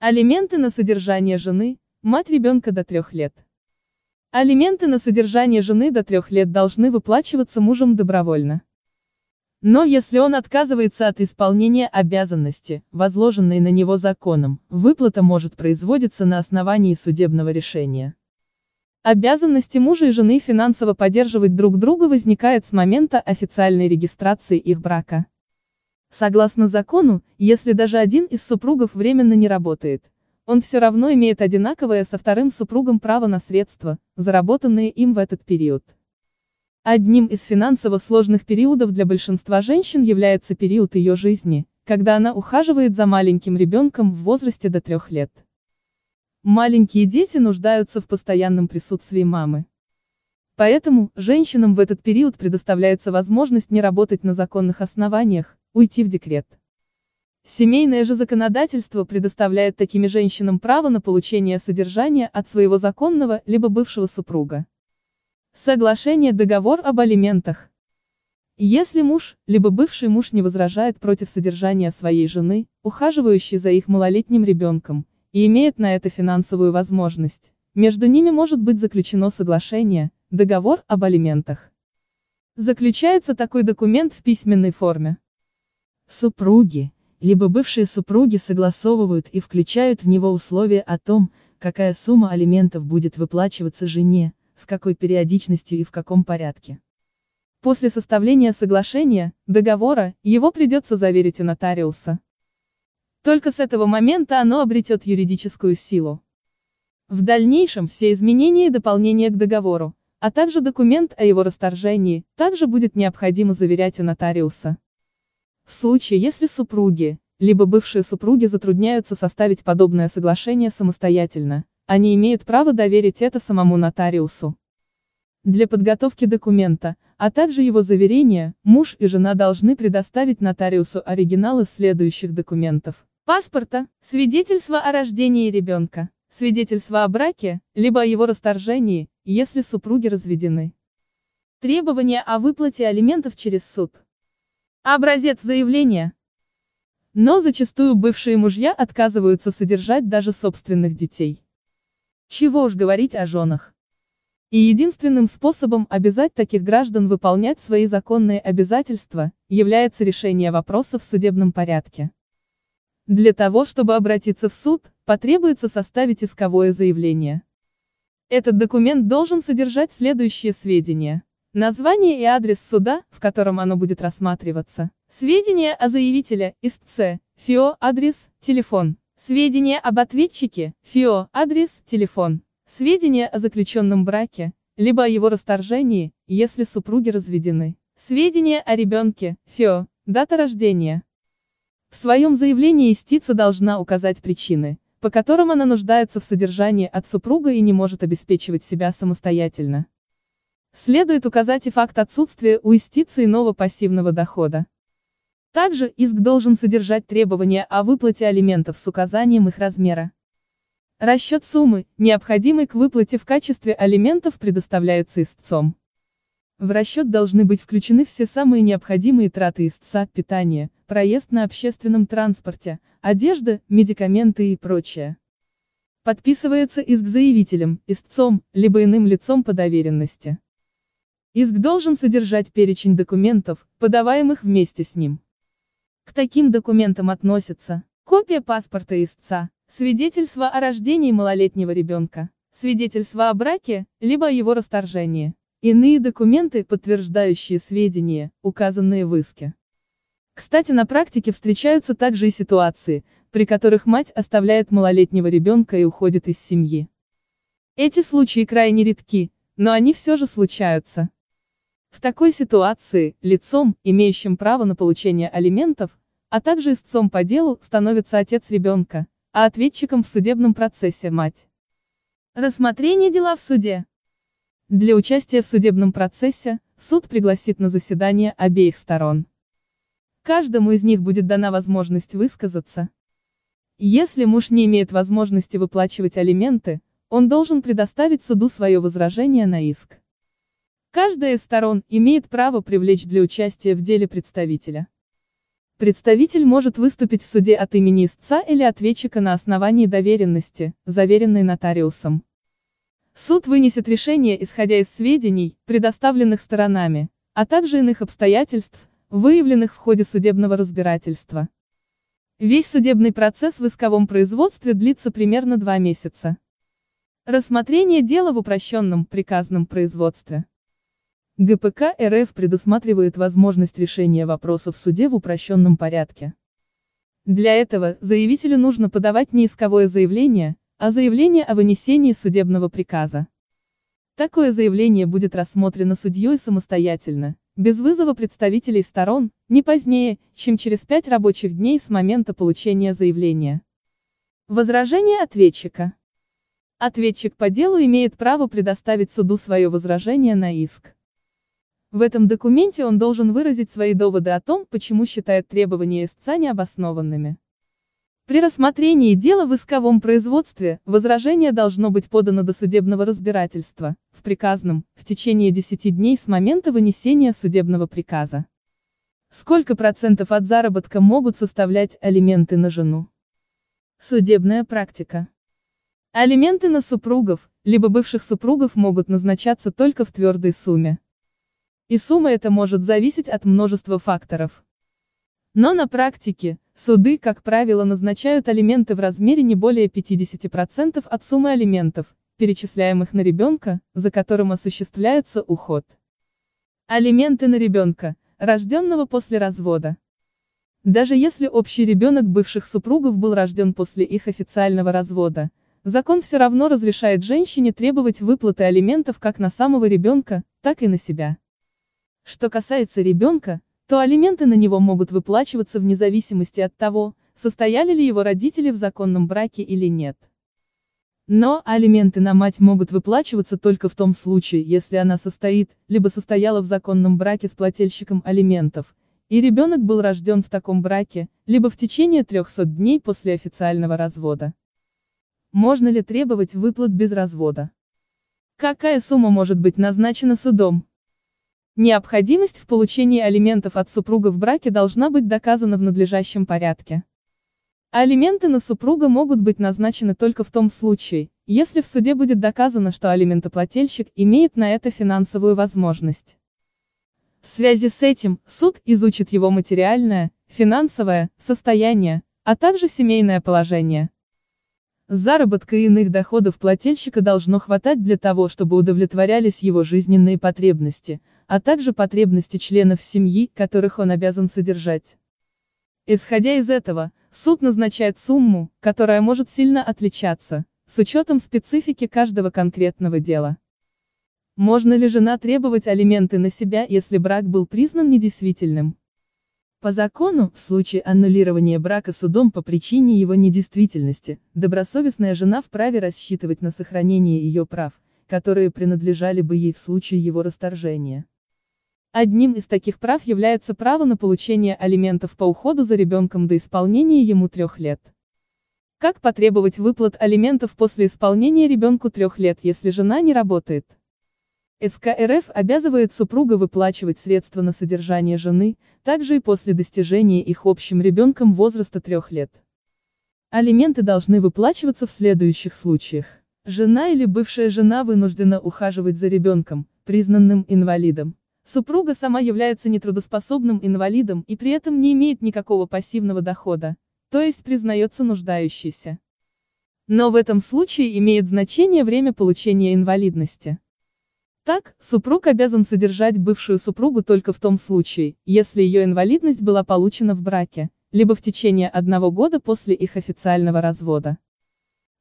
Алименты на содержание жены, мать ребенка до трех лет. Алименты на содержание жены до трех лет должны выплачиваться мужем добровольно. Но если он отказывается от исполнения обязанности, возложенной на него законом, выплата может производиться на основании судебного решения. Обязанности мужа и жены финансово поддерживать друг друга возникает с момента официальной регистрации их брака. Согласно закону, если даже один из супругов временно не работает, он все равно имеет одинаковое со вторым супругом право на средства, заработанные им в этот период. Одним из финансово сложных периодов для большинства женщин является период ее жизни, когда она ухаживает за маленьким ребенком в возрасте до трех лет. Маленькие дети нуждаются в постоянном присутствии мамы. Поэтому, женщинам в этот период предоставляется возможность не работать на законных основаниях, уйти в декрет. Семейное же законодательство предоставляет такими женщинам право на получение содержания от своего законного либо бывшего супруга. Соглашение договор об алиментах. Если муж, либо бывший муж не возражает против содержания своей жены, ухаживающей за их малолетним ребенком, и имеет на это финансовую возможность, между ними может быть заключено соглашение, договор об алиментах. Заключается такой документ в письменной форме. Супруги, либо бывшие супруги согласовывают и включают в него условия о том, какая сумма алиментов будет выплачиваться жене, с какой периодичностью и в каком порядке. После составления соглашения, договора, его придется заверить у нотариуса. Только с этого момента оно обретет юридическую силу. В дальнейшем все изменения и дополнения к договору, а также документ о его расторжении, также будет необходимо заверять у нотариуса. В случае, если супруги, либо бывшие супруги затрудняются составить подобное соглашение самостоятельно, они имеют право доверить это самому нотариусу. Для подготовки документа, а также его заверения, муж и жена должны предоставить нотариусу оригиналы следующих документов. Паспорта, свидетельство о рождении ребенка, свидетельство о браке, либо о его расторжении, если супруги разведены. Требования о выплате алиментов через суд. Образец заявления. Но зачастую бывшие мужья отказываются содержать даже собственных детей. Чего уж говорить о женах. И единственным способом обязать таких граждан выполнять свои законные обязательства, является решение вопроса в судебном порядке. Для того, чтобы обратиться в суд, потребуется составить исковое заявление. Этот документ должен содержать следующие сведения. Название и адрес суда, в котором оно будет рассматриваться. Сведения о заявителе, истце, ФИО, адрес, телефон. Сведения об ответчике, ФИО, адрес, телефон. Сведения о заключенном браке, либо о его расторжении, если супруги разведены. Сведения о ребенке, ФИО, дата рождения. В своем заявлении истица должна указать причины, по которым она нуждается в содержании от супруга и не может обеспечивать себя самостоятельно. Следует указать и факт отсутствия у истицы иного пассивного дохода. Также иск должен содержать требования о выплате алиментов с указанием их размера. Расчет суммы, необходимой к выплате в качестве алиментов предоставляется истцом. В расчет должны быть включены все самые необходимые траты истца, питание, проезд на общественном транспорте, одежда, медикаменты и прочее. Подписывается иск заявителем, истцом, либо иным лицом по доверенности. Иск должен содержать перечень документов, подаваемых вместе с ним. К таким документам относятся копия паспорта истца, свидетельство о рождении малолетнего ребенка, свидетельство о браке, либо о его расторжении, иные документы, подтверждающие сведения, указанные в иске. Кстати, на практике встречаются также и ситуации, при которых мать оставляет малолетнего ребенка и уходит из семьи. Эти случаи крайне редки, но они все же случаются. В такой ситуации, лицом, имеющим право на получение алиментов, а также истцом по делу, становится отец ребенка, а ответчиком в судебном процессе мать. Рассмотрение дела в суде. Для участия в судебном процессе, суд пригласит на заседание обеих сторон. Каждому из них будет дана возможность высказаться. Если муж не имеет возможности выплачивать алименты, он должен предоставить суду свое возражение на иск. Каждая из сторон имеет право привлечь для участия в деле представителя. Представитель может выступить в суде от имени истца или ответчика на основании доверенности, заверенной нотариусом. Суд вынесет решение, исходя из сведений, предоставленных сторонами, а также иных обстоятельств, выявленных в ходе судебного разбирательства. Весь судебный процесс в исковом производстве длится примерно два месяца. Рассмотрение дела в упрощенном приказном производстве. ГПК РФ предусматривает возможность решения вопроса в суде в упрощенном порядке. Для этого заявителю нужно подавать не исковое заявление, а заявление о вынесении судебного приказа. Такое заявление будет рассмотрено судьей самостоятельно, без вызова представителей сторон, не позднее, чем через пять рабочих дней с момента получения заявления. Возражение ответчика. Ответчик по делу имеет право предоставить суду свое возражение на иск. В этом документе он должен выразить свои доводы о том, почему считает требования истца необоснованными. При рассмотрении дела в исковом производстве, возражение должно быть подано до судебного разбирательства, в приказном, в течение 10 дней с момента вынесения судебного приказа. Сколько процентов от заработка могут составлять алименты на жену? Судебная практика. Алименты на супругов, либо бывших супругов могут назначаться только в твердой сумме. И сумма эта может зависеть от множества факторов. Но на практике, суды, как правило, назначают алименты в размере не более 50% от суммы алиментов, перечисляемых на ребенка, за которым осуществляется уход. Алименты на ребенка, рожденного после развода. Даже если общий ребенок бывших супругов был рожден после их официального развода, закон все равно разрешает женщине требовать выплаты алиментов как на самого ребенка, так и на себя. Что касается ребенка, то алименты на него могут выплачиваться вне зависимости от того, состояли ли его родители в законном браке или нет. Но алименты на мать могут выплачиваться только в том случае, если она состоит, либо состояла в законном браке с плательщиком алиментов, и ребенок был рожден в таком браке, либо в течение 300 дней после официального развода. Можно ли требовать выплат без развода? Какая сумма может быть назначена судом? Необходимость в получении алиментов от супруга в браке должна быть доказана в надлежащем порядке. Алименты на супруга могут быть назначены только в том случае, если в суде будет доказано, что алиментоплательщик имеет на это финансовую возможность. В связи с этим, суд изучит его материальное, финансовое, состояние, а также семейное положение. Заработка и иных доходов плательщика должно хватать для того, чтобы удовлетворялись его жизненные потребности, а также потребности членов семьи, которых он обязан содержать. Исходя из этого, суд назначает сумму, которая может сильно отличаться, с учетом специфики каждого конкретного дела. Можно ли жена требовать алименты на себя, если брак был признан недействительным? По закону, в случае аннулирования брака судом по причине его недействительности, добросовестная жена вправе рассчитывать на сохранение ее прав, которые принадлежали бы ей в случае его расторжения. Одним из таких прав является право на получение алиментов по уходу за ребенком до исполнения ему трех лет. Как потребовать выплат алиментов после исполнения ребенку трех лет, если жена не работает? СК РФ обязывает супруга выплачивать средства на содержание жены, также и после достижения их общим ребенком возраста трех лет. Алименты должны выплачиваться в следующих случаях. Жена или бывшая жена вынуждена ухаживать за ребенком, признанным инвалидом. Супруга сама является нетрудоспособным инвалидом и при этом не имеет никакого пассивного дохода, то есть признается нуждающейся. Но в этом случае имеет значение время получения инвалидности. Так, супруг обязан содержать бывшую супругу только в том случае, если ее инвалидность была получена в браке, либо в течение одного года после их официального развода.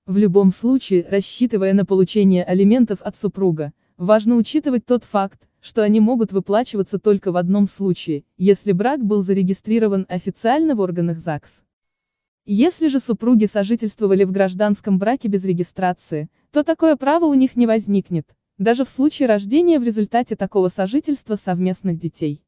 В любом случае, рассчитывая на получение алиментов от супруга, важно учитывать тот факт, что они могут выплачиваться только в одном случае, если брак был зарегистрирован официально в органах ЗАГС. Если же супруги сожительствовали в гражданском браке без регистрации, то такое право у них не возникнет, даже в случае рождения в результате такого сожительства совместных детей.